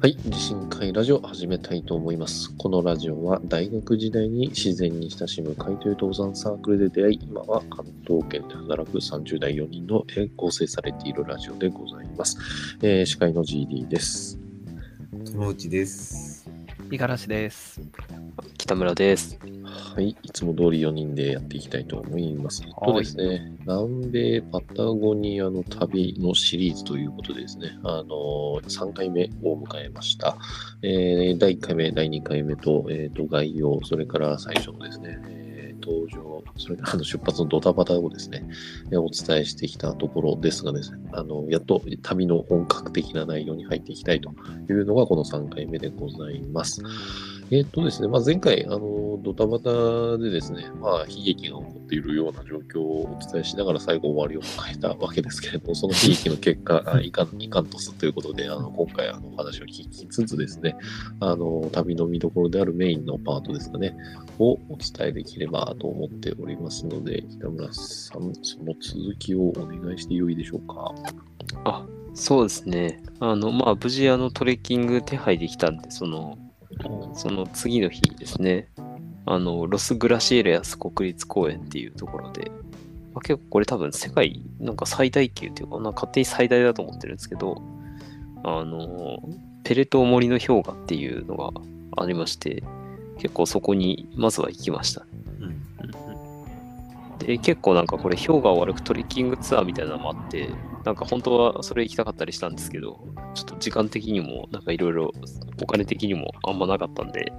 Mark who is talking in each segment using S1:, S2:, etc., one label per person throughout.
S1: はい、地震会ラジオ始めたいと思います。このラジオは大学時代に自然に親しむ会という登山サークルで出会い、今は関東圏で働く30代4人のえ構成されているラジオでございます。えー司会の GD です。
S2: 友内です。
S3: 五十嵐です。
S4: 北村です。
S1: はい、いつも通り4人でやっていきたいと思います。えっとですね、南米パタゴニアの旅のシリーズということでですね、あの3回目を迎えました。えー第1回目、第2回目と、えーと概要、それから最初のですね、えー登場、それからあの出発のドタバタをですね、えーお伝えしてきたところですがですね、あのやっと旅の本格的な内容に入っていきたいというのがこの3回目でございます。えーっとですね、まあ、前回、あの、ドタバタでですね、まあ、悲劇が起こっているような状況をお伝えしながら最後終わりを迎えたわけですけれども、その悲劇の結果、あいかん、いかんとすということで、あの、今回、あの、お話を聞きつつですね、あの、旅の見どころであるメインのパートですかね、をお伝えできればと思っておりますので、北村さん、その続きをお願いしてよいでしょうか。
S4: あ、そうですね。あの、まあ、無事、あの、トレッキング手配できたんで、その、その次の日ですね、あの、ロス・グラシエレアス国立公園っていうところで、まあ、結構これ多分世界なんか最大級っていうか、なんか勝手に最大だと思ってるんですけど、あの、ペレト森の氷河っていうのがありまして、結構そこにまずは行きました。
S2: ね。
S4: で、結構なんかこれ氷河を歩くトレッキングツアーみたいなのもあって、なんか本当はそれ行きたかったりしたんですけど、ちょっと時間的にも、なんかいろいろお金的にもあんまなかったんで、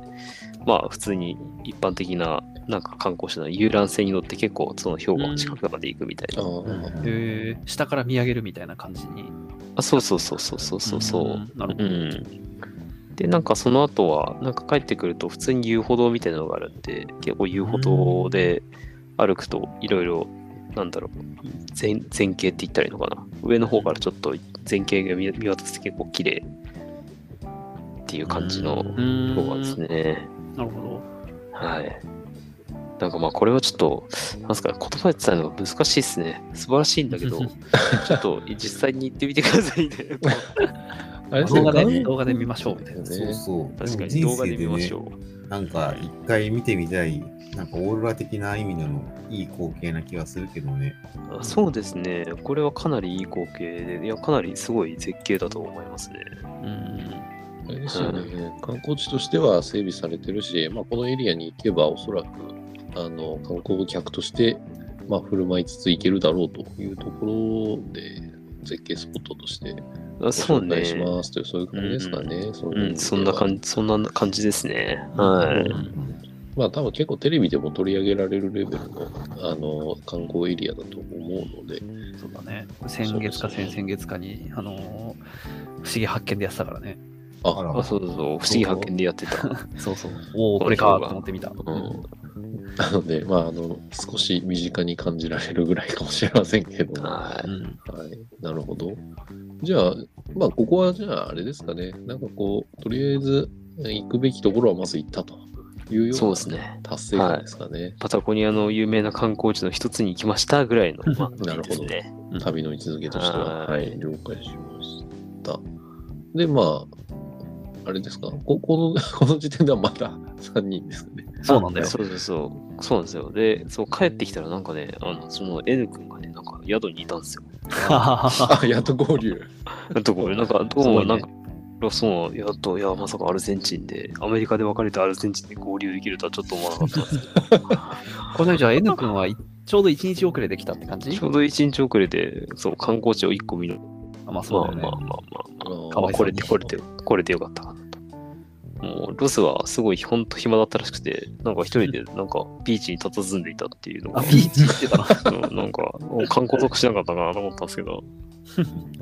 S4: まあ普通に一般的ななんか観光者の遊覧船に乗って結構その氷河の近くまで行くみたい
S1: あ
S4: な。
S1: ー
S3: えー、下から見上げるみたいな感じに。
S4: あ、そうそうそうそうそうそうそう。
S3: んなるほど。
S4: うん。で、なんかその後は、なんか帰ってくると普通に遊歩道みたいなのがあるんで、結構遊歩道で歩くといろいろ、なんだろう、前前景って言ったらいいのかな。上の方からちょっと前景が見見渡せて結構綺麗っていう感じの
S3: うん
S4: 動画ですね。
S3: なるほど。
S4: はい。なんかまあこれはちょっと、なんすか、言葉で伝えるのが難しいですね。素晴らしいんだけど、ちょっと実際に行ってみてくださいね。
S3: 動画で、
S1: 画
S3: 動画で見ましょうみたいな。
S2: そうそう。
S4: 確かに動画で見ましょう。
S2: なんか一回見てみたい、なんかオーロラ的な意味でのいい光景な気がするけどね。
S4: あそうですね。これはかなりいい光景で、いや、かなりすごい絶景だと思いますね。
S3: うん。
S1: あれですよね、観光地としては整備されてるし、まあ、このエリアに行けばおそらくあの観光客として、まあ、振る舞いつつ行けるだろうというところで絶景スポットとしてご
S4: あそうね
S1: 紹介。しますというそういう感じですかね。そ
S4: ん、
S1: で
S4: そんな
S1: は
S4: 感じ、そんな感じですね。はい。
S1: まあ多分結構テレビでも取り上げられるレベルのあの観光エリアだと思うので、
S3: そうだね。先月か先々月かに、あのー不思議発見でやってたからね。
S1: あ
S2: あ
S4: そうそうそう、不思議発見でやってた。
S3: そうそう。おお、これかと思って見た。
S4: うん。
S1: なので、まあ、あの少し身近に感じられるぐらいかもしれませんけど。
S4: は
S1: い、なるほど。じゃあ、まあ、ここはじゃあ、あれですかね。なんかこう、とりあえず行くべきところはまず行ったというような
S4: ですね。
S1: 達成感ですかね。
S4: パタゴニアの有名な観光地の一つに行きましたぐらいの、まあ、
S1: なるほど
S4: ね。
S1: 旅の位置づけとしては。
S4: は
S1: はいい、了解しました。で、まあ、あれですか？ここの この時点ではまだ3人ですかね。
S3: そうなんだよ。
S4: そうそうそう。そうなんですよ。で、そう、帰ってきたらなんかね、あの、その N 君がね、なんか宿にいたんですよ。
S1: あ、やっと合流。
S4: どこなんか、どうもなんか、そう、やっと、いや、まさかアルゼンチンで、アメリカで別れたアルゼンチンで合流できるとはちょっと思わなかったんですけど、
S3: これじゃあ N 君はいちょうど1日遅れできたって感じ
S4: ちょうど1日遅れで、そう、観光地を1個見る。
S3: あまあ
S4: ま
S3: そうだよね。
S4: あまあまあまあまあ。
S3: かわいそうに
S4: これで、これで、これでよかった。もう、ロスはすごい、ほんと暇だったらしくて、なんか一人で、なんか、ビーチに佇んでいたっていうのが
S3: あ、、ビーチ行ってたな。
S4: うんなんか、観光とかしなかったかなと思ったんですけど、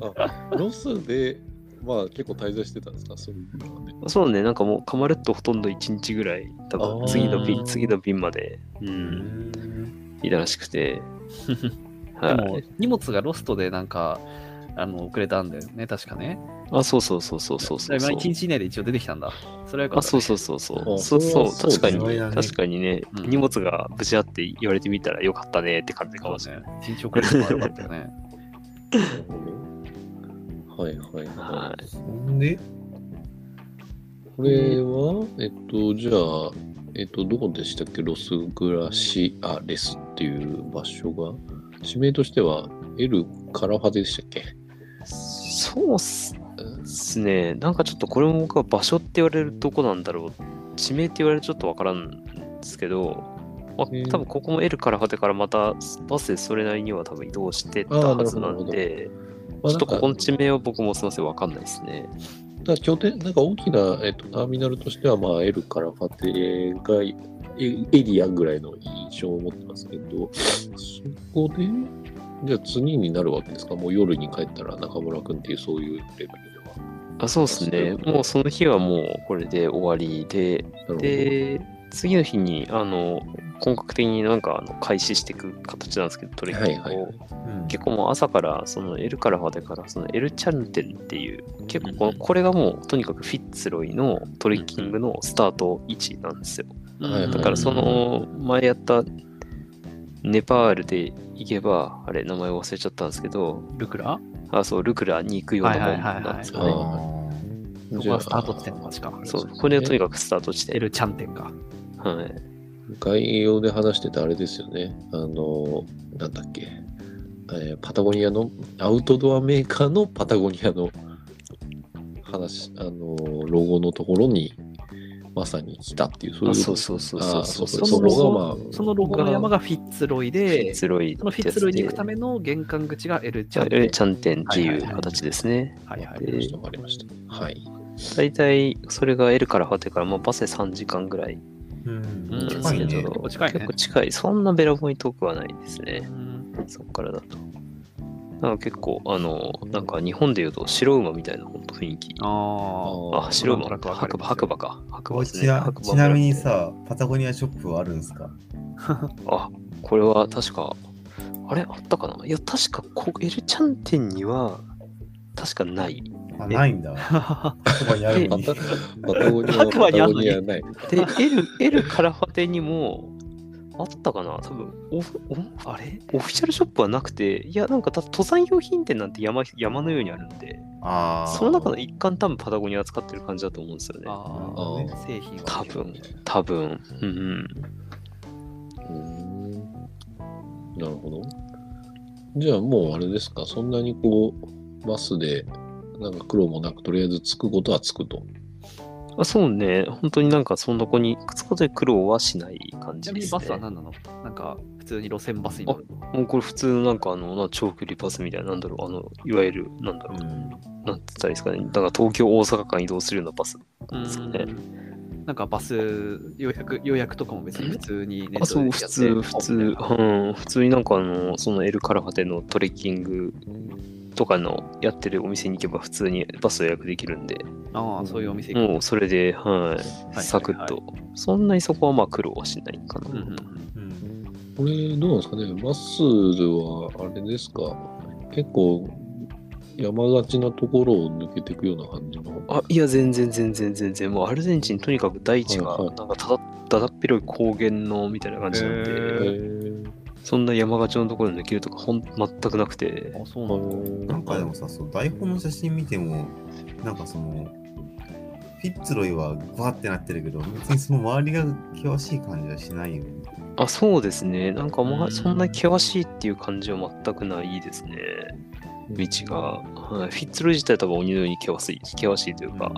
S1: あロスで、まあ結構滞在してたんですか？そういうのはね。
S4: そうね、なんかもう、カマレットほとんど1日ぐらい、多分次の便、次の便まで、う、
S2: うんん。
S4: いたらしくて、
S3: で
S4: は
S3: も
S4: い。
S3: 荷物がロストでなんか、あの遅れたんだよね、確かね。
S4: あ、そうそうそうそうそうそうそう。
S3: 1日以内で一応出てきたんだ。それはよか
S4: あ、
S3: った、
S4: そうそうそうそう。
S1: あ
S4: そうそう、
S1: それは
S4: 確かに確かにね、
S3: うん
S4: 荷物が無事あって言われてみたらよかったねって感じかもしれない。
S3: ね。一日遅れてもよかったよね。
S1: はいはいは
S4: は
S2: そんで、
S1: これは、えっと、じゃあ、えっと、どこでしたっけ？ロスグラシアレスっていう場所が、地名としては、エル・カラファテでしたっけ？
S4: そうっすね。なんかちょっとこれも僕は場所って言われるとこなんだろう。地名って言われるとちょっとわからんですけど、まあ多分ここもエルから果てからまたバスでそれなりには多分移動してたはずなんで、
S1: まあ
S4: ちょっとここの地名は僕もすみません、わかんないですね。
S1: だから拠点、なんか大きな、えっと、ターミナルとしては、まあ、エル・カラファテがエエリアぐらいの印象を持ってますけど、そこで、じゃあ次になるわけですか？もう夜に帰ったら中村君っていうそういうレベルでは。
S4: あそうですね。もうその日はもうこれで終わりで、で、次の日にあの本格的になんかあの開始していく形なんですけど、トレッキングを。
S1: はいはいはい
S2: うん
S4: 結構もう朝からそのエルからまでからそのエルチャンテンっていう結構このこれがもうとにかくフィッツロイのトレッキングのスタート位置なんですよ。
S1: はいはい
S4: だからその前やったネパールで行けばあれ名前忘れちゃったんですけど
S3: ルクラ？
S4: あそうルクラに行くようなもん
S3: はいはいはいはい
S4: なんです
S1: あ
S4: よね。
S3: そこがスタート地点の確か。
S4: そうこれはとにかくスタート地点。
S3: エルチャンテンが。
S4: はい。
S1: 概要で話してたあれですよね。あの、なんだっけ。えーパタゴニアの、アウトドアメーカーのパタゴニアの話、あの、ロゴのところに、まさに来たっていう、そういう。
S4: あそうそうそうそう
S1: あ
S4: そう
S1: そ
S3: そのロゴ
S1: まあ
S3: そのロゴの山がフィッツロイ
S4: フィッ
S3: で、
S4: ツロイ
S3: そのフィッツロイに行くた
S4: め
S3: めの玄関口がエルチャンテン。
S4: エルチャンテンっていう形ですね。
S3: はいはい。
S4: で
S1: わかりましたわかりました。はい。
S4: 大体それが L から果てから、まあ、バスで3時間ぐらい
S2: うん
S3: うん
S2: 近いね
S3: 結構近いね
S4: 結構近い。そんなべらぼうに遠くはないですね
S3: う。ん
S4: そこからだと。なんか結構、あの、なんか日本で言うと白馬みたいな本当雰囲気。
S3: あ
S4: あ、白馬、白馬、白馬か。白馬ですね。
S2: ちな
S4: 白馬
S2: ちなみにさ、パタゴニアショップはあるんですか？
S4: あ、これは確か、あれ？あったかな？いや、確かこ、エルチャンテンには、確かない。
S2: あ、ないんだ。パタゴニアある
S1: ゴニアは
S3: 白馬にあんのに
S1: パタゴニアない。
S4: で、L、L から果てにも、あったかな？多分オフおあれ？オフィシャルショップはなくて、いや、なんかだ登山用品店なんて山山のようにあるんで、
S2: ああ。
S4: その中の一環多分パタゴニア使ってる感じだと思うんですよね。
S3: あ
S1: あ
S3: あ、製品は
S4: 多分、多分。うんうん。
S1: うーんなるほど。じゃあもうあれですか、そんなにこう、バスで、なんか苦労もなく、とりあえず着くことは着くと。
S4: あそうね、本当になんかそんな子にくっつくことで苦労はしない感じです、ね。
S3: ちなみにバスは何なの？なんか、普通に路線バスに乗るの？
S4: もうこれ普通のなんかあの、な長距離バスみたいな、なんだろう、あの、いわゆる、なんだろう、
S2: うん。
S4: なんて言ったらいいですかね。だから東京、大阪間移動するようなバスですかね。
S3: なんかバス予約予約とかも別に普通にネッ
S4: あ、そう、
S3: トで
S4: 普通、普通、うん、普通になんかあの、そのエルカラファテのトレッキングとかのやってるお店に行けば普通にバス予約できるんで、
S3: ああ、そういうお店。
S4: もうそれで、はい、
S3: はい
S4: サクッと、そんなにそこはまあ苦労はしないかな。
S3: うんうんうん
S2: うん。
S1: これ、どうなんですかね、バスは、あれですか、結構、山がちなところを抜けていくような感じの。
S4: あ、いや、全然全然全然、もうアルゼンチンとにかく大地がなんかただだだっ広い高原のみたいな感じなんで、そんな山がちのところで抜けるとかほん全くなくて、
S3: あ、そうなんだ。
S2: なんかでもさ、そう台本の写真見ても、なんかその、フィッツロイはバーってなってるけど、別にその周りが険しい感じはしないよね。
S4: あ、そうですね。なんかまあ、
S3: うん
S4: そんな険しいっていう感じは全くないですね。道が。はい、フィッツロイ自体は多分鬼のように険しい、険しいというか、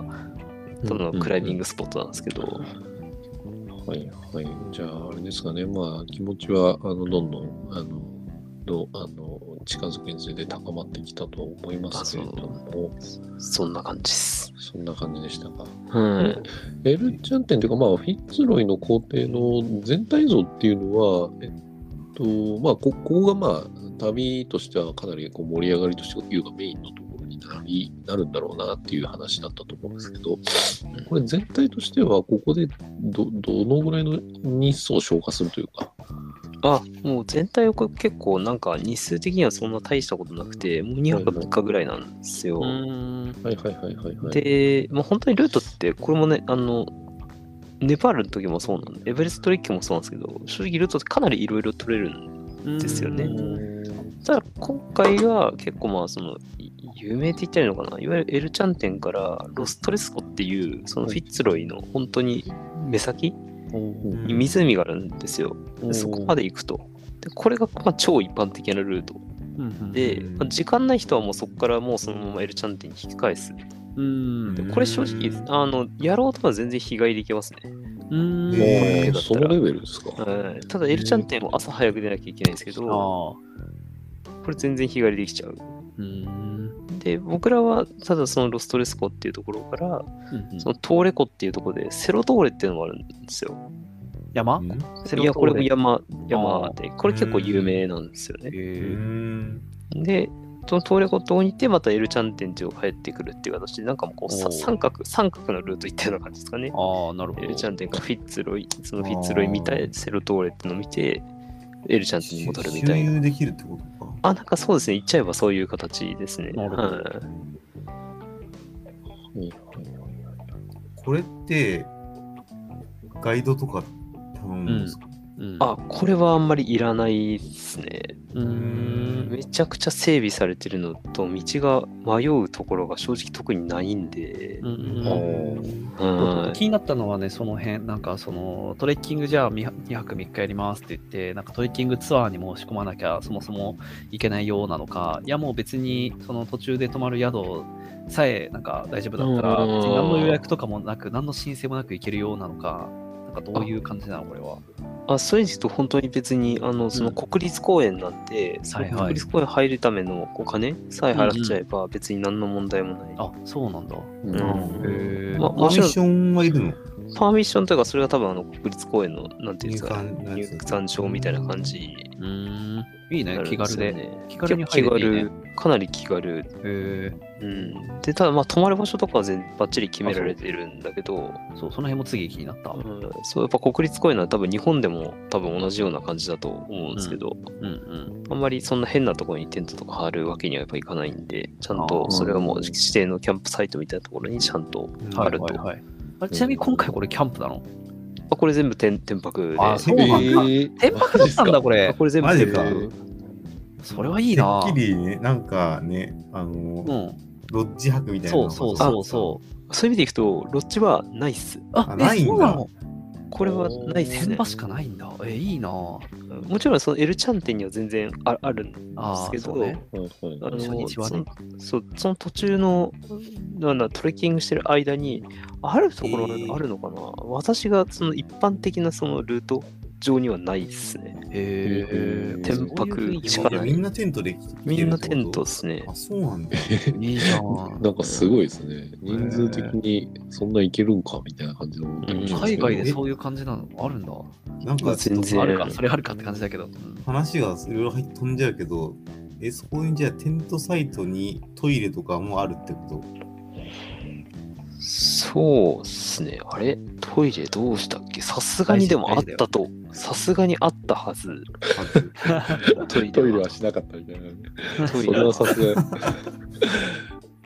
S4: ただのクライミングスポットなんですけど、
S1: はいはい。じゃあ、あれですかね。まあ、気持ちは、あの、どんどん、あの、どあの近づくにつれて高まってきたと思いますけれども、
S4: そんな感じです。
S1: そんな感じでしたか。
S4: はい。
S1: エルチャンテンというか、まあ、フィッツロイの工程の全体像っていうのは、えっと、まあ、こここが、まあ、旅としてはかなりこう盛り上がりとしていうかメインのところになりなるんだろうなっていう話だったと思うんですけど、これ全体としては、ここでどどのぐらいの日数を消化するというか、
S4: あ、もう全体はこれ結構なんか日数的にはそんな大したことなくて、もう2泊3日ぐらいなんですよ。
S3: うん。
S1: はいはいはいはいはい。
S4: で、まあ、本当にルートって、これもね、あの、ネパールの時もそうなんで、エベレストトレッキングもそうなんですけど、正直ルートってかなりいろいろ取れるんですよね
S3: うん
S4: ただ今回は結構まあそのい有名って言ったらいいのかないわゆるエルチャンテンからロストレスコっていう、そのフィッツロイの本当に目先
S2: うん
S4: に湖があるんですよ。でそこまで行くと。でこれがまあ超一般的なルート。で、
S2: うん
S4: まあ時間ない人はもうそこからもうそのままエルチャンテンに引き返す。
S3: うん。
S4: でこれ正直、あの、やろうとは全然日帰りできますね。
S3: うん。
S1: そのレベルですか。
S4: はいただ、エルチャンテンは朝早く出なきゃいけないんですけど。これ全然日帰りできちゃう。
S3: うん。
S4: で、僕らはただそのロストレスコっていうところから、そのトーレコっていうところでセロトーレっていうのがあるんですよ。
S3: 山？
S2: うん
S4: いや、これも
S3: 山。
S4: 山、山で、これ結構有名なんですよね。で、そのトーレコのとこに行って、またエルチャンテン地を帰ってくるっていう形で、なんかもうこう三角、三角のルート行ったような感じですかね。
S3: ああ、なるほど。
S4: エルチャンテンがフィッツロイ、そのフィッツロイ見たい、セロトーレってのを見て、エルチャンテンに戻るみたいな。
S2: できるってことか。
S4: あ、なんかそうですね、言っちゃえばそういう形ですね。
S3: なるほど
S4: はい
S1: はいはい
S2: これって、ガイドとか頼むんですか、
S3: うん、
S4: あ、これはあんまりいらないですね。
S3: うーん。
S4: めちゃくちゃ整備されてるのと、道が迷うところが正直特にないんで。
S3: う、ん
S1: あ
S3: うん。気になったのはね、その辺、なんかそのトレッキングじゃあ2泊3日やりますって言って、なんかトレッキングツアーに申し込まなきゃそもそも行けないようなのか、いやもう別にその途中で泊まる宿さえなんか大丈夫だったら、
S4: うん。
S3: 別に何の予約とかもなく、何の申請もなく行けるようなのか、なんかどういう感じなの、これは。
S4: あそういう意味で言うと本当に別にあのその国立公園なんて、その
S3: はいはい
S4: 国立公園入るためのお金さえ払っちゃえば別に何の問題もない。
S3: あ、そうなんだ。
S1: うん
S4: まあ
S2: パーミッションはいるの？
S4: パーミッションというかそれが多分あの国立公園のなんていうんですか
S2: 入
S4: 山証みたいな感じ
S3: うーん。いいね気軽で。
S4: よね。
S3: 気軽に
S4: 結構気
S3: 入れていいね
S4: 軽、かなり気軽。うん、で、ただまあ泊まる場所とかは全バッチリ決められてるんだけど、
S3: そう、その辺も次気になった。
S4: うん、そうやっぱ国立公園は多分日本でも多分同じような感じだと思うんですけど、
S3: うんうん。
S4: あんまりそんな変なところにテントとか張るわけにはやっぱいかないんで、ちゃんとそれはもう指定のキャンプサイトみたいなところにちゃんとあると。
S3: はいはいはい。あれちなみに今回これキャンプなの？
S4: あこれ全部天天泊で。
S3: あそうなんだ
S1: ー
S3: 天泊だったんだ、こ
S4: あ
S3: れ。
S4: これ全部
S2: マジか
S4: 天泊。
S3: それはいいな
S2: てっきりね、なんかね、あの、
S3: うん。
S2: ロッジ泊みたいな
S3: そうそうそうそう。
S4: そういう意味でいくと、ロッジはないっす。
S3: あ
S2: あないんだ
S3: そうなの？
S4: これはないっすね。
S3: しかないんだ。え、いいな
S4: もちろんそのエルチャンテンには全然ああるんですけど、
S3: 初日はね
S4: そのそうその途中のなんだトレッキングしてる間にあるところがあるのかな、私がその一般的なそのルート上にはないっすね。
S3: へえ。
S4: 天泊しかない
S2: みんなテントで来てるってこと
S4: みんなテントっすね。
S2: あ、そうなんだ。
S3: いいじゃん。
S1: なんかすごいですね。人数的にそんないけるんかみたいな感じの
S3: 海外でそういう感じなのあるんだ。
S2: なんか
S4: 全然
S3: あるか、それあるかって感じだけど。うん
S2: 話がいろいろ入っ飛んじゃうけど、え、そこにじゃあテントサイトにトイレとかもあるってこ
S4: そうっすね。あれ？トイレどうしたっけ？さすがにでもあったと。さすがにあったはず。
S2: とはず
S4: トイレ
S1: トイレはしなかったみたいな。
S4: トイレ
S1: それはさすがに。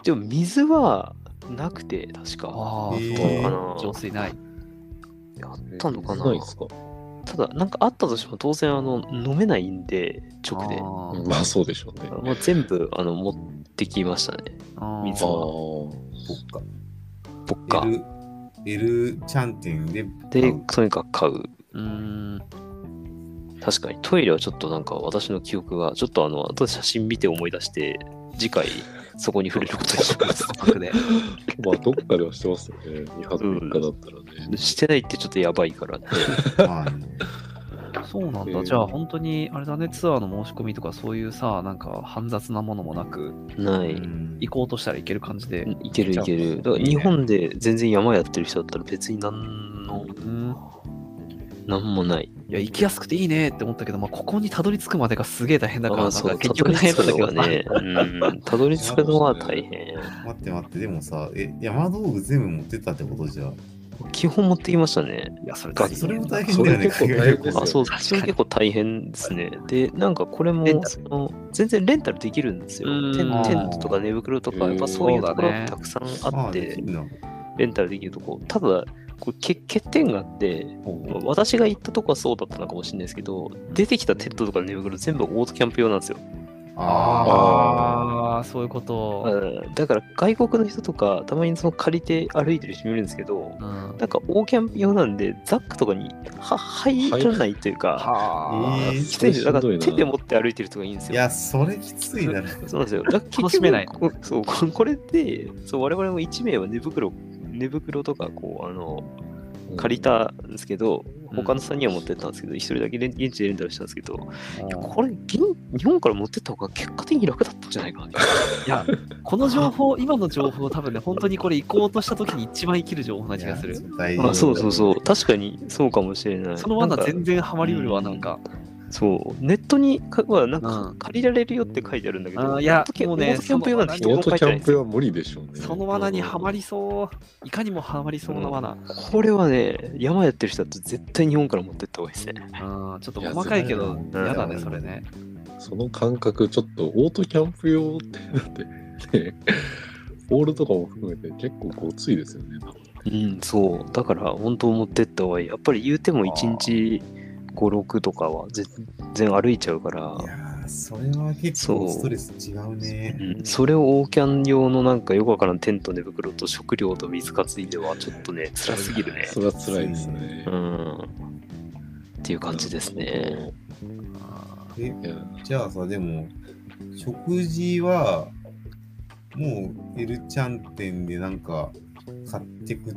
S4: でも水はなくて、確か。
S3: ああ、
S2: へー
S3: そう
S4: かな
S3: 浄水ない。
S4: あったのかな
S1: ないですか？
S4: ただ、なんかあったとしても当然あの飲めないんで、直で。
S3: あ
S1: まあそうでしょうね。
S4: まあ、全部あの持ってきましたね。水
S1: ああ。
S2: そっか。
S4: 僕か。
S2: L、L チャンテンで
S4: で
S2: 買う、
S4: とにかく買う。
S3: うーん。
S4: 確かにトイレはちょっとなんか私の記憶が、ちょっとあの、後で写真見て思い出して、次回そこに触れることにします。
S3: 泊で。
S1: まあどっかではしてますよね。2泊3日だったらね。
S4: してないってちょっとやばいからね。
S2: はい
S3: そうなんだ。じゃあ本当に、あれだね、ツアーの申し込みとかそういうさ、なんか煩雑なものもなく、
S4: ない。
S2: うん
S3: 行こうとしたら行ける感じで。
S4: いけるいける。日本で全然山やってる人だったら別になんの、
S3: うん。
S4: なんもない。
S3: いや、行きやすくていいねって思ったけど、まあ、ここにたどり着くまでがすげえ大変だから、なんか結局大変だったけど
S4: がね、うん、たどり着くのは大変。
S2: 待って待って、でもさ、え、山道具全部持ってったってことじゃ
S4: 基本持ってきましたね。
S3: いや、それ
S4: が
S2: それも大変
S1: そ
S2: だよね、
S1: れ結構大変ですよ
S4: あ、それ結構大変ですね。で、なんかこれもその、全然レンタルできるんですよ
S3: うん。
S4: テンテントとか寝袋とか、
S1: うん
S4: やっぱそういうところたくさん
S2: あ
S4: あってレンタルできるとこ。ただ、これ欠欠点があって、まあ私が行ったとこはそうだったのかもしれないですけど、出てきたテントとか寝袋全部オートキャンプ用なんですよ。
S2: あ
S3: ああ、そそういうこと。
S4: うんだから外国の人とか、たまにその借りて歩いてる人見るんですけど、
S3: うん。
S4: なんかオーキャンプ用なんで、ザックとかには入らないというか、
S3: はあ。
S2: えー
S4: きつい。だから手で持って歩いてる人がいいんですよ。
S2: いや、それきついな。
S4: そうなんですよ。だから結局
S3: 楽しめない
S4: こそう、ここれって、そう、我々も1名は寝袋、寝袋とか、こう、あの、借りたんですけど、
S3: うん
S4: 他の3人は持ってったんですけど、1人だけ現地でレンタルしたんですけど、
S3: うん
S4: これ、現日本から持ってった方が結果的に楽だったんじゃないかな。
S3: いや、この情報、今の情報、多分ね、本当にこれ行こうとした時に一番生きる情報な気がする。
S2: 大
S4: あそうそうそう。確かにそうかもしれない。
S3: その罠全然ハマりうるわ、なんか。
S4: そう。ネットにかはなんか
S3: うん
S4: 借りられるよって書いてあるんだけど、
S3: あーいや
S4: オートキャン
S3: もうね
S4: オートキャンプ用なんて一
S1: オート
S4: 言も書いてないんですよ。
S1: キャンプは無理でしょうね。
S3: その罠にはまりそう。いかにもはまりそうな罠。
S4: これはね、山やってる人だと絶対日本から持ってった方がいいですね。
S3: うん、ちょっと細かいけど、
S4: や
S3: 嫌だね、
S2: うん
S3: それね。
S1: その感覚、ちょっとオートキャンプ用って、だって、ね、ポールとかも含めて結構ごついですよね。
S4: うん、そう。だから本当持ってった方がいい。やっぱり言うても1日5、6とかは全然歩いちゃうから
S2: い、やー、それは結構ストレス違うね。
S4: うん、それをオーキャン用のなんかよくわからんテント寝袋と食料と水担いではちょっとね、辛すぎるね。
S1: それは辛いですね
S4: う。ん。っていう感じですね。
S2: えじゃあさ、でも、食事は、もう、エルちゃん店でなんか、買ってく、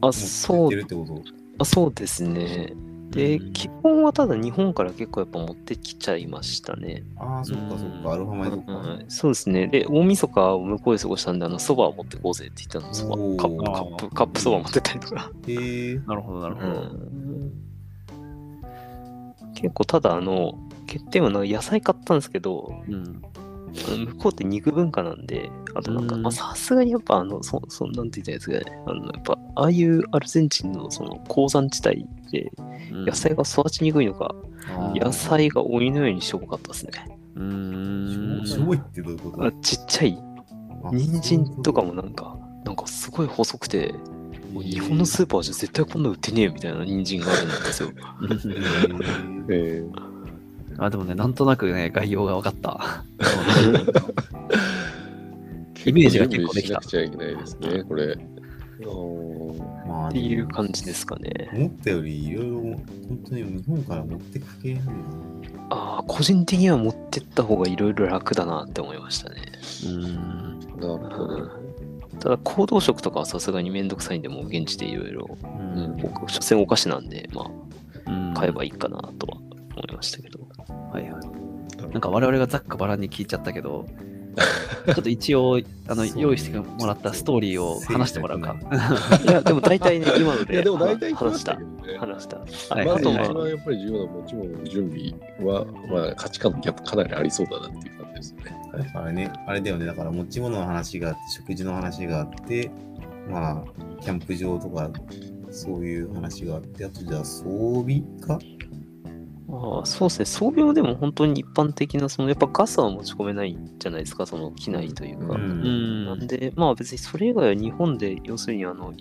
S4: あ、
S2: 持
S4: そう
S2: ってるってこと？
S4: あそうですね。で、基本はただ日本から結構やっぱ持ってきちゃいましたね。
S2: ああ、そっかそっか、アルファ米とか。
S4: うんそうですね。で、大晦日を向こうで過ごしたんで、あの、そばを持ってこうぜって言ったの、そば、カップ、カップ、カップそば持ってったりとか。
S2: へえ
S3: なるほど、なるほど。
S4: うん結構ただあの、欠点はなんか野菜買ったんですけど、
S3: うん。
S4: 向こうって肉文化なんで、あとなんか、
S3: うん
S4: まあさすがにやっぱあの、そ、そなんて言ったやつがね、あの、やっぱ、ああいうアルゼンチンのその鉱山地帯で野菜が育ちにくいのか、野菜が鬼のようにしょぼかったですね。
S3: うーん。
S2: しょぼいってどういうこと？
S4: あちっちゃい、
S2: あ
S4: 人参とかもなんか、なんかすごい細くて、日本のスーパーじゃ絶対こんな売ってねえよみたいな人参があるんですよ。
S1: えー
S3: あ、でもね、なんとなくね、概要が分かった。イメージが結構できた
S1: なくちゃいけないですね、これ。
S4: っていう感じですかね。
S2: 思ったよりいろいろ本当に日本から持ってく系なんだな。
S4: ああ、個人的には持ってった方がいろいろ楽だなって思いましたね。
S3: うん。
S1: なるほど。
S4: ただ、行動食とかはさすがにめんどくさいんで、もう現地でいろいろ、
S3: うん
S4: 僕、所詮お菓子なんで、ま
S3: うん
S4: あ、買えばいいかなとは思いましたけど。
S3: はいはい。なんか我々がざっくばらんに聞いちゃったけど、ちょっと一応、あの、
S2: そう
S3: 用意してもらったストーリーを話してもらうか。
S4: いや、でも大体ね、今の
S1: いや、
S4: で
S1: でも大体
S4: 話した。話した。
S3: はい。
S1: まあ、あと、
S3: はい。
S1: 一番やっぱり重要な持ち物の準備は、まあ、価値観のギャップかなりありそうだなっていう感じですね。
S2: だからね、あれだよね、だから持ち物の話があって、食事の話があって、まあ、キャンプ場とか、そういう話があって、あとじゃあ装備か
S4: ああそうですね、装備もでも本当に一般的な、そのやっぱガスは持ち込めないんじゃないですか、その機内というか。
S3: うん
S4: なんで、まあ別にそれ以外は日本で、要するにあの、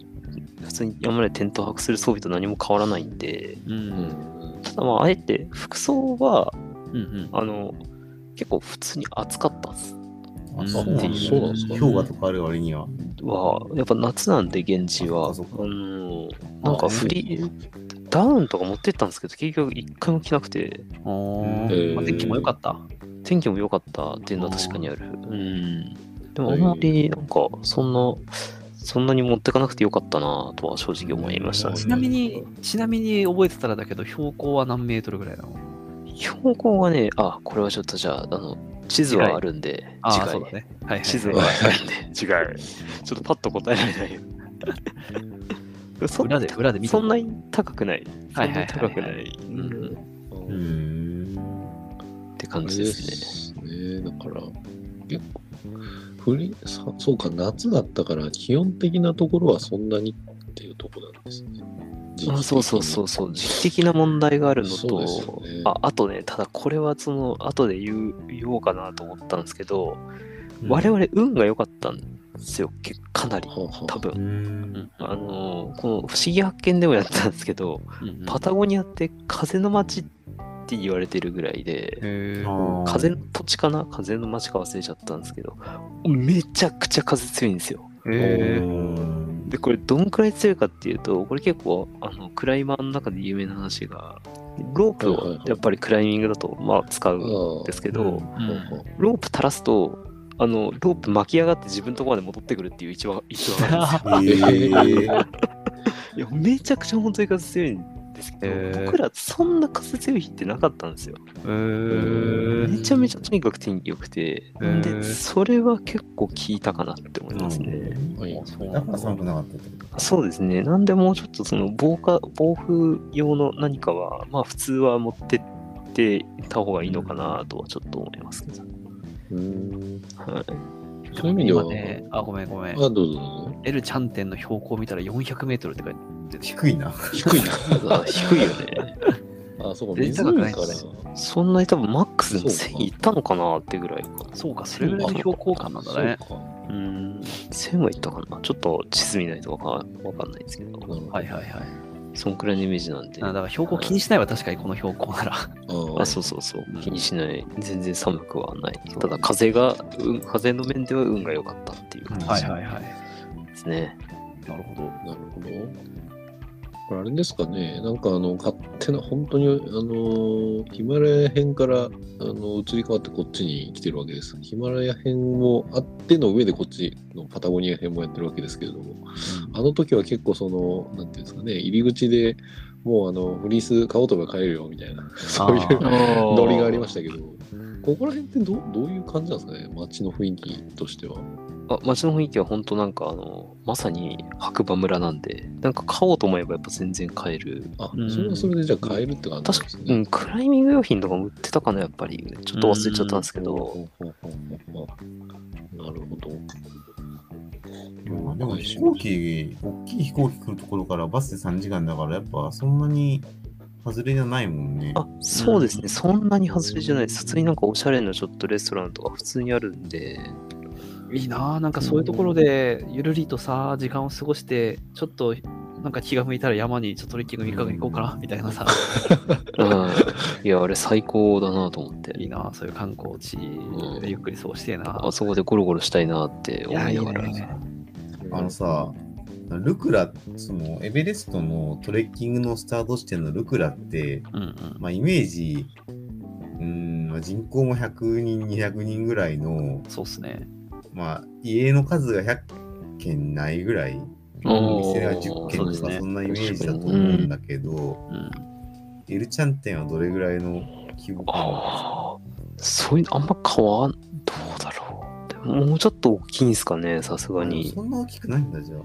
S4: 普通に山でテント泊する装備と何も変わらないんで、
S3: う。
S1: うんん。
S4: ただまああえて服装は、
S3: うんうん。
S4: あの、結構普通に暑かったっす。
S3: うん
S2: あそうなんだ
S1: そうなんですか
S2: 氷河とかある割には。
S4: は、やっぱ夏なんで現地は、
S2: あ
S4: の、なんかフリー、ダウンとか持ってったんですけど、結局一回も着なくて、
S3: お
S2: うん
S3: ーまあ天気も良かった。
S4: 天気も良かったっていうのは確かにある。うん。でもあんまりなんか、そんな、そんなに持ってかなくてよかったなとは正直思いましたね。
S3: ちなみに、ちなみに覚えてたらだけど、標高は何メートルぐらいなの？
S4: 標高がね、あ、これはちょっとじゃあ、あの、地図はあるんで、
S3: ああ、
S4: 次回
S3: そうだね。はいはいはい。
S4: 地図はあるんで、違う。ちょっとパッと答えられないよ。そ
S3: 裏で、裏で見て
S4: そんなに高くない。そん
S3: はいははい。
S4: ないに高くない。
S3: うん。うん。
S2: うーん。
S4: って感じですね。
S1: すね。だから、結構、フリさそうか、夏だったから、基本的なところはそん。なにっていうところなん。ですね。
S4: あそうそうそうそう、時期的な問題があるの
S1: そうですよ
S4: と、
S1: ね
S4: ああとね、ただこれはその、後で言う言おうかなと思ったん。ですけど、我々運が良かったんですよ、けかなり、多分。
S2: うーん。
S4: あのーこの不思議発見でもやったんですけど、
S3: うんうん。
S4: パタゴニアって風の街って言われてるぐらいで、風の土地かな？風の町か忘れちゃったんですけど、めちゃくちゃ風強いんですよ。で、これどんくらい強いかっていうと、これ結構、あの、クライマーの中で有名な話が、ロープをやっぱりクライミングだと、まあ、使うんですけど、
S2: うん。
S3: うん。
S4: ロープ垂らすと、あの、ロープ巻き上がって自分のところまで戻ってくるっていう一話、一話があるんですよ。
S2: へー
S4: いや、めちゃくちゃ本当に風強いんですけど、
S3: へー
S4: 僕らそんな風強い日ってなかったんですよ。
S3: へー
S4: めちゃめちゃとにかく天気良くて、で、それは結構効いたかなって思いますね。
S2: だから寒くなかったってこと
S4: そうですね。なんでもうちょっとその防火、暴風用の何かは、まあ普通は持ってってた方がいいのかなとはちょっと思いますけど。
S1: うん
S4: はい。
S1: そういう意味では、
S3: 今ね、あ、ごめんごめん。
S1: あ、どうぞどうぞ。
S3: エルチャンテンの標高見たら400メートルって書いてる。
S2: 低いな。
S1: 低いな。
S4: あ低いよね。
S1: あ、そうか、
S3: 全然高くない
S1: から。
S4: そんなに多分マックスでも
S1: そうか
S4: 1000いったのかなってぐらいか。
S3: そうか、それぐらいの標高感なんだね。
S1: そう
S4: ん。1000はいったかなちょっと地図見ないとわかわかんないですけど。
S3: はいはいはい。
S4: そんくらいのイメージなんで。
S3: あだから標高気にしないわ、確かにこの標高なら。
S1: あ
S4: あ、そうそうそう
S3: うん。
S4: 気にしない。全然寒くはない。ただ風が、うん、風の面では運が良かったっていう感じ
S3: はいはいはい。
S4: ですね。
S3: なるほど。
S1: なるほど。これあれですかね、なんかあの、勝手な、本当に、あの、ヒマラヤ編から、あの、移り変わってこっちに来てるわけです。ヒマラヤ編もあっての上でこっちのパタゴニア編もやってるわけですけれども、あの時は結構その、なんていうんですかね、入り口でもうあの、フリース買おうとか買えるよみたいな、そういう
S3: あ
S1: ノリがありましたけど、ここら辺ってどうどういう感じなんですかね、街の雰囲気としては。
S4: あ街の雰囲気は本当なんかあの、まさに白馬村なんで、なんか買おうと思えばやっぱ全然買える。
S1: あ
S3: う、ん
S1: それはそれでじゃあ買えるって感じ
S4: 確か。うん、クライミング用品とかも売ってたかな、やっぱり。ちょっと忘れちゃったんですけど。
S1: ほうほうほうほうほうなるほど。
S2: でも飛行機、大きい飛行機来るところからバスで3時間だから、やっぱそんなに外れじゃないもんね。
S4: あ、そうですね。そんなに外れじゃないです。普通になんかおしゃれなちょっとレストランとか普通にあるんで。
S3: いいなあなんかそういうところでゆるりとさ、時間を過ごして、ちょっとなんか気が向いたら山にちょっとトレッキング3日間行こうかなみたいなさ、
S4: うん。いや、あれ最高だなと思って。
S3: いいなあそういう観光地でゆっくり過ごしてえな
S4: あそこでゴロゴロしたいなって思いながら。
S3: ね。
S2: あのさ、ルクラ、そのエベレストのトレッキングのスタート地点のルクラって、
S3: うんうん。
S2: まあ、イメージ、うーん、まあ人口も100人、200人ぐらいの、
S3: そうっすね。
S2: まあ、家の数が100軒ないぐらい、お店が10軒とか、
S3: そ
S2: んなイメージだと思うんだけど、
S3: うん。
S2: エルチャン店はどれぐらいの規模感
S4: ああ、そういうのあんま変わん、どうだろう。でももうちょっと大きいんですかね、さすがに。
S2: そんな大きくないんだ、じゃ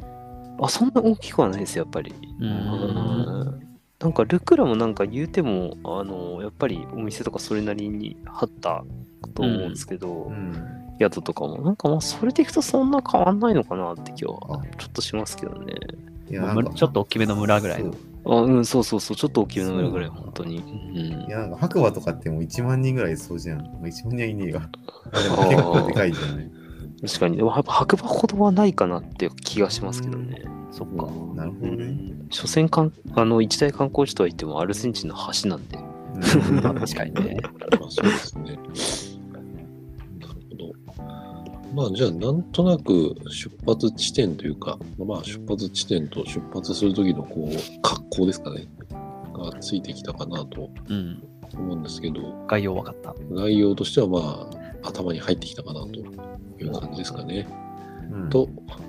S2: あ。
S4: あ、そんな大きくはないです、やっぱり。
S3: う。
S4: うんんなんかルクラもなんか言うても、あの、やっぱりお店とかそれなりに張ったと思うんですけど、
S2: うん。
S4: 宿とかも、なんかまあそれでいくとそんな変わんないのかなって今日はちょっとしますけどね。
S2: いや、なんか、
S3: ちょっと大きめの村ぐらいの。
S4: あ、うん、そうそうそう、ちょっと大きめの村ぐらい、本当に。うん
S2: いや、なんか白馬とかってもう1万人ぐらいいそうじゃん。まあ、1万人はいねえわ。あ でも結構でかいじゃない。
S4: 確かに、でも白馬ほどはないかなっていう気がしますけどね。
S3: そっか。
S2: なるほどね。
S4: 所詮かんあの一大観光地とは言ってもアルゼンチンの橋なんで。
S2: うん
S3: まあ 確かにね。
S1: まあそうですね。まあじゃあなんとなく出発地点というか、まあ出発地点と出発する時のこう格好ですかね。がついてきたかなと
S3: うん。
S1: 思うんですけど、
S3: 概要分かった。
S1: 概要としてはまあ頭に入ってきたかなという感じですかね。
S2: うん
S1: と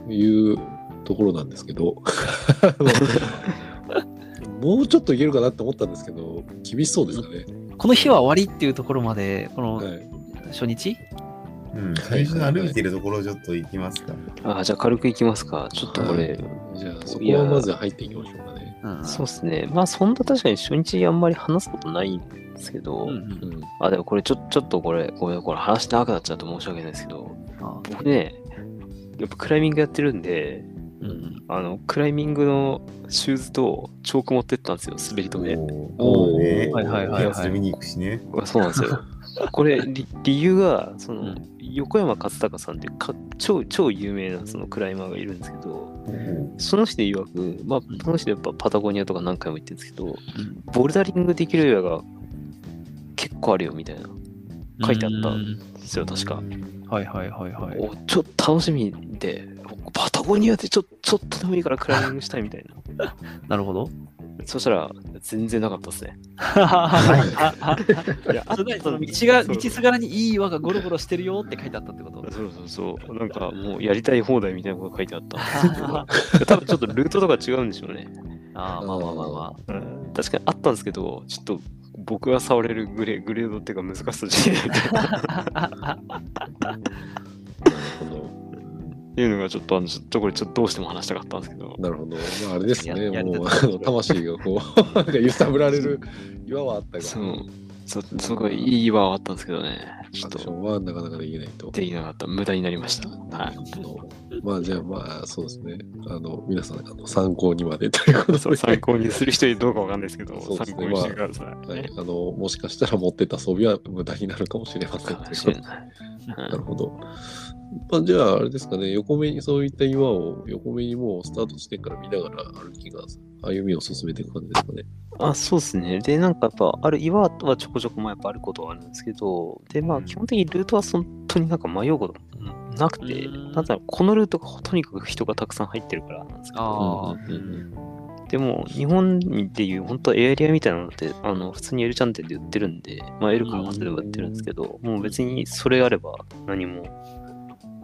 S1: いうところなんですけど、もうちょっといけるかなって思ったんですけど、厳しそうですかね。
S3: この日は終わりっていうところまで、この
S1: はい。
S2: うん。最初の歩いてるところちょっと行きますか。
S4: あじゃあ軽くいきますか。ちょっとこれ、
S1: じゃあそこはまず入っていきましょうかね。
S3: うん。
S4: そうですね。まあそんな確かに初日あんまり話すことないんですけど、
S3: うんうん
S1: うん。
S4: あ、でもこれちょちょっとこれ、ごめん、これ話長くなっちゃうと申し訳ないですけど、
S3: あ
S4: 僕ね、やっぱクライミングやってるんで、
S3: うん。
S4: あの、クライミングのシューズとチョーク持ってったんですよ、滑り止め。
S2: おーね。
S3: はいはいはいはい
S2: 見に行くしね。
S4: あそうなんですよ。これ、り理由が、その、
S3: うん
S4: 横山勝隆さんってか超超有名なそのクライマーがいるんですけど、
S2: お
S4: その人曰く、まあ、その人やっぱパタゴニアとか何回も行ってるんですけど、
S3: うん
S4: ボルダリングできるエリアが個あるよみたいな。書いてあった
S3: うんん
S4: ですよ、確か。
S3: はいはいはいはい。
S4: おちょっと楽しみで、パタゴニアでちょちょっとでもいいからクライミングしたいみたいな。
S3: なるほど。
S4: そしたら、全然なかったですね。
S3: いや、あと何その道が、道すがらにいい岩がゴロゴロしてるよって書いてあったってこと？
S4: そうそうそう。なんかもうやりたい放題みたいなこと書いてあったんですけど、多分ちょっとルートとか違うんでしょうね。
S3: ああ、まあまあまあまあ。
S4: うん、確かにあったんですけど、ちょっと僕が触れるグレグレードっていうか難しさじゃない いうのがちょっとあのちょっとこれちょっとどうしても話したかったんですけど
S1: ど。。なるほど。まあ、あれですね。もう、あの魂がこう、なんか揺さぶられる岩はあったが、
S4: そう。そすごいいい岩はあったんですけどね。ちょっと
S1: はなかなかできないと。
S4: できなかった。無駄になりました。はい。
S1: まあじゃあまあそうですね。あの皆さんあの参考にまでということで、
S4: 参考にする人いるどうかわかんないですけど、
S1: そうですね
S4: 参考にしてください。
S1: はい、あのもしかしたら持ってた装備は無駄になるかもしれません
S4: かもしれない。
S1: なるほど。まあ、じゃあ、あれですかね、横目にそういった岩を横目にもうスタート地点から見ながら歩きが、歩みを進めていく感じですかね。
S4: あ、そうですね。で、なんかやっぱ、ある岩はちょこちょこまあやっぱあることはあるんですけど、で、まあ基本的にルートは本当になんか迷うこともなくて、
S3: うん。
S4: なんだろう、このルートがとにかく人がたくさん入ってるからなんですけど、
S1: うんうん
S4: でも日本でいう本当エアリアみたいなのって、あの普通に L チャンネルで売ってるんで、まあ L かマスで売ってるんですけど、もう別にそれあれば何も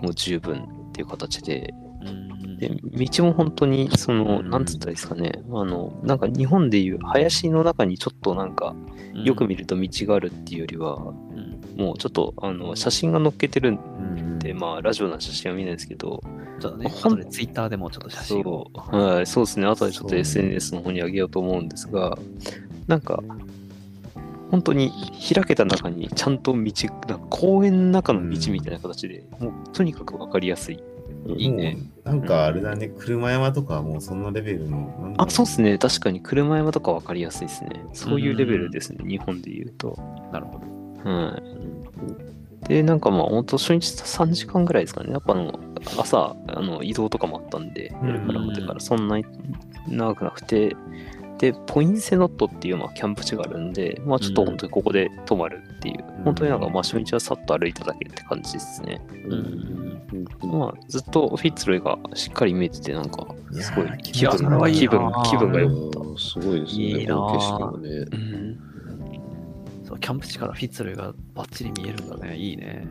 S4: もう十分っていう形で、
S3: うん
S4: で、道も本当に、その、なんつったらいいですかね、あの、なんか日本でいう林の中にちょっとなんか、よく見ると道があるっていうよりは、
S3: うん。
S4: もうちょっと、あの、写真が載っけてるん
S1: うん。
S4: で、まあ、ラジオの写真は見ないですけど、
S3: ちょっとね、でツイッターでもちょっと写真を。
S4: そう、はい、そうですね、あとでちょっと SNS の方に上げようと思うんですが、なんか、本当に開けた中にちゃんと道、なんか公園の中の道みたいな形で、もうとにかく分かりやすい。いいね。
S2: なんかあれだね、車山とかはもうそんなレベルの。
S4: あ、そうですね。確かに車山とか分かりやすいですね。そういうレベルですね。日本で言うと。
S3: なるほど。
S4: はい。で、なんかまあ、本当初日3時間ぐらいですかね。やっぱあの、朝、あの移動とかもあったんで、
S2: う
S4: からホテルからそんなに長くなくて、で、ポインセノットっていうまあキャンプ地があるんで、まあちょっと本当にここで泊まるっていう、
S2: うん
S4: 本当になんかまあ初日はさっと歩いただけって感じですね。
S1: うんうん
S4: まあずっとフィッツロイがしっかり見えてて、なんかすごい気分
S3: いやそれはいいな
S4: 気分、気分が良かった。
S1: うんすごいですね、
S3: いいな
S1: この景色もね。
S4: うん
S3: そう、キャンプ地からフィッツルがバッチリ見えるんだね。いいね。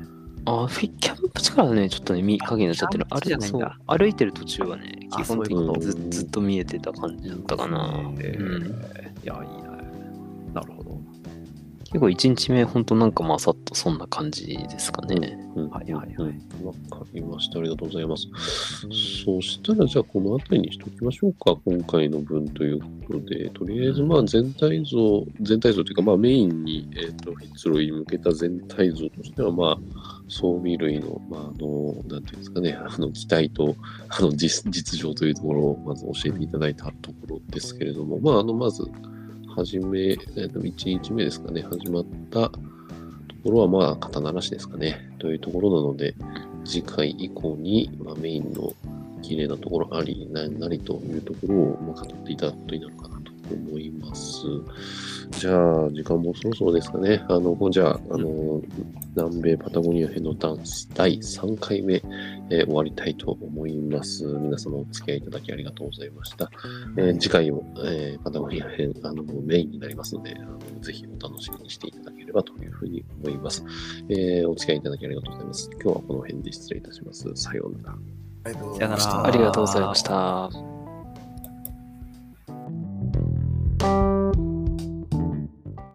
S4: あフィキャンプ地からね、ちょっとね、見影になっちゃってる。あ
S3: キャンプ地じゃないんだ
S4: 歩いてる途中はね、
S3: あ
S4: 基本的にずずっと見えてた感じだったかな。
S3: え
S4: うん
S3: ー、いや、いいね。なるほど。
S4: 結構1日目、ほんとなんかまあさっとそんな感じですかね。
S1: うん
S3: はいはいはい
S1: わかりました。ありがとうございます。そしたら、じゃあ、この辺りにしておきましょうか。今回の分ということで、とりあえず、まあ、全体像、全体像というか、まあ、メインに、えっ、と、フィッツロイに向けた全体像としては、まあ、装備類の、まあ、あの、なんていうんですかね、あの、機体と、あの、実実情というところを、まず教えていただいたところですけれども、まあ、あの、まず、始め、えーと、1日目ですかね、始まったところは、まあ、肩慣らしですかね、というところなので、次回以降に、まあ、メインの綺麗なところあり、ななりというところを、まあ、語っていただくことになるかな。思います。じゃあ、時間もそろそろですかね。あの、じゃあ、あの、南米パタゴニア編のダンス第3回目、えー終わりたいと思います。皆様お付き合いいただきありがとうございました。えー次回も、えーパタゴニア編、あの、メインになりますので、あのぜひお楽しみにしていただければというふうに思います。えーお付き合いいただきありがとうございます。今日はこの辺で失礼いたします。さようなら。
S2: ありがとうございました
S4: ありがとうございました。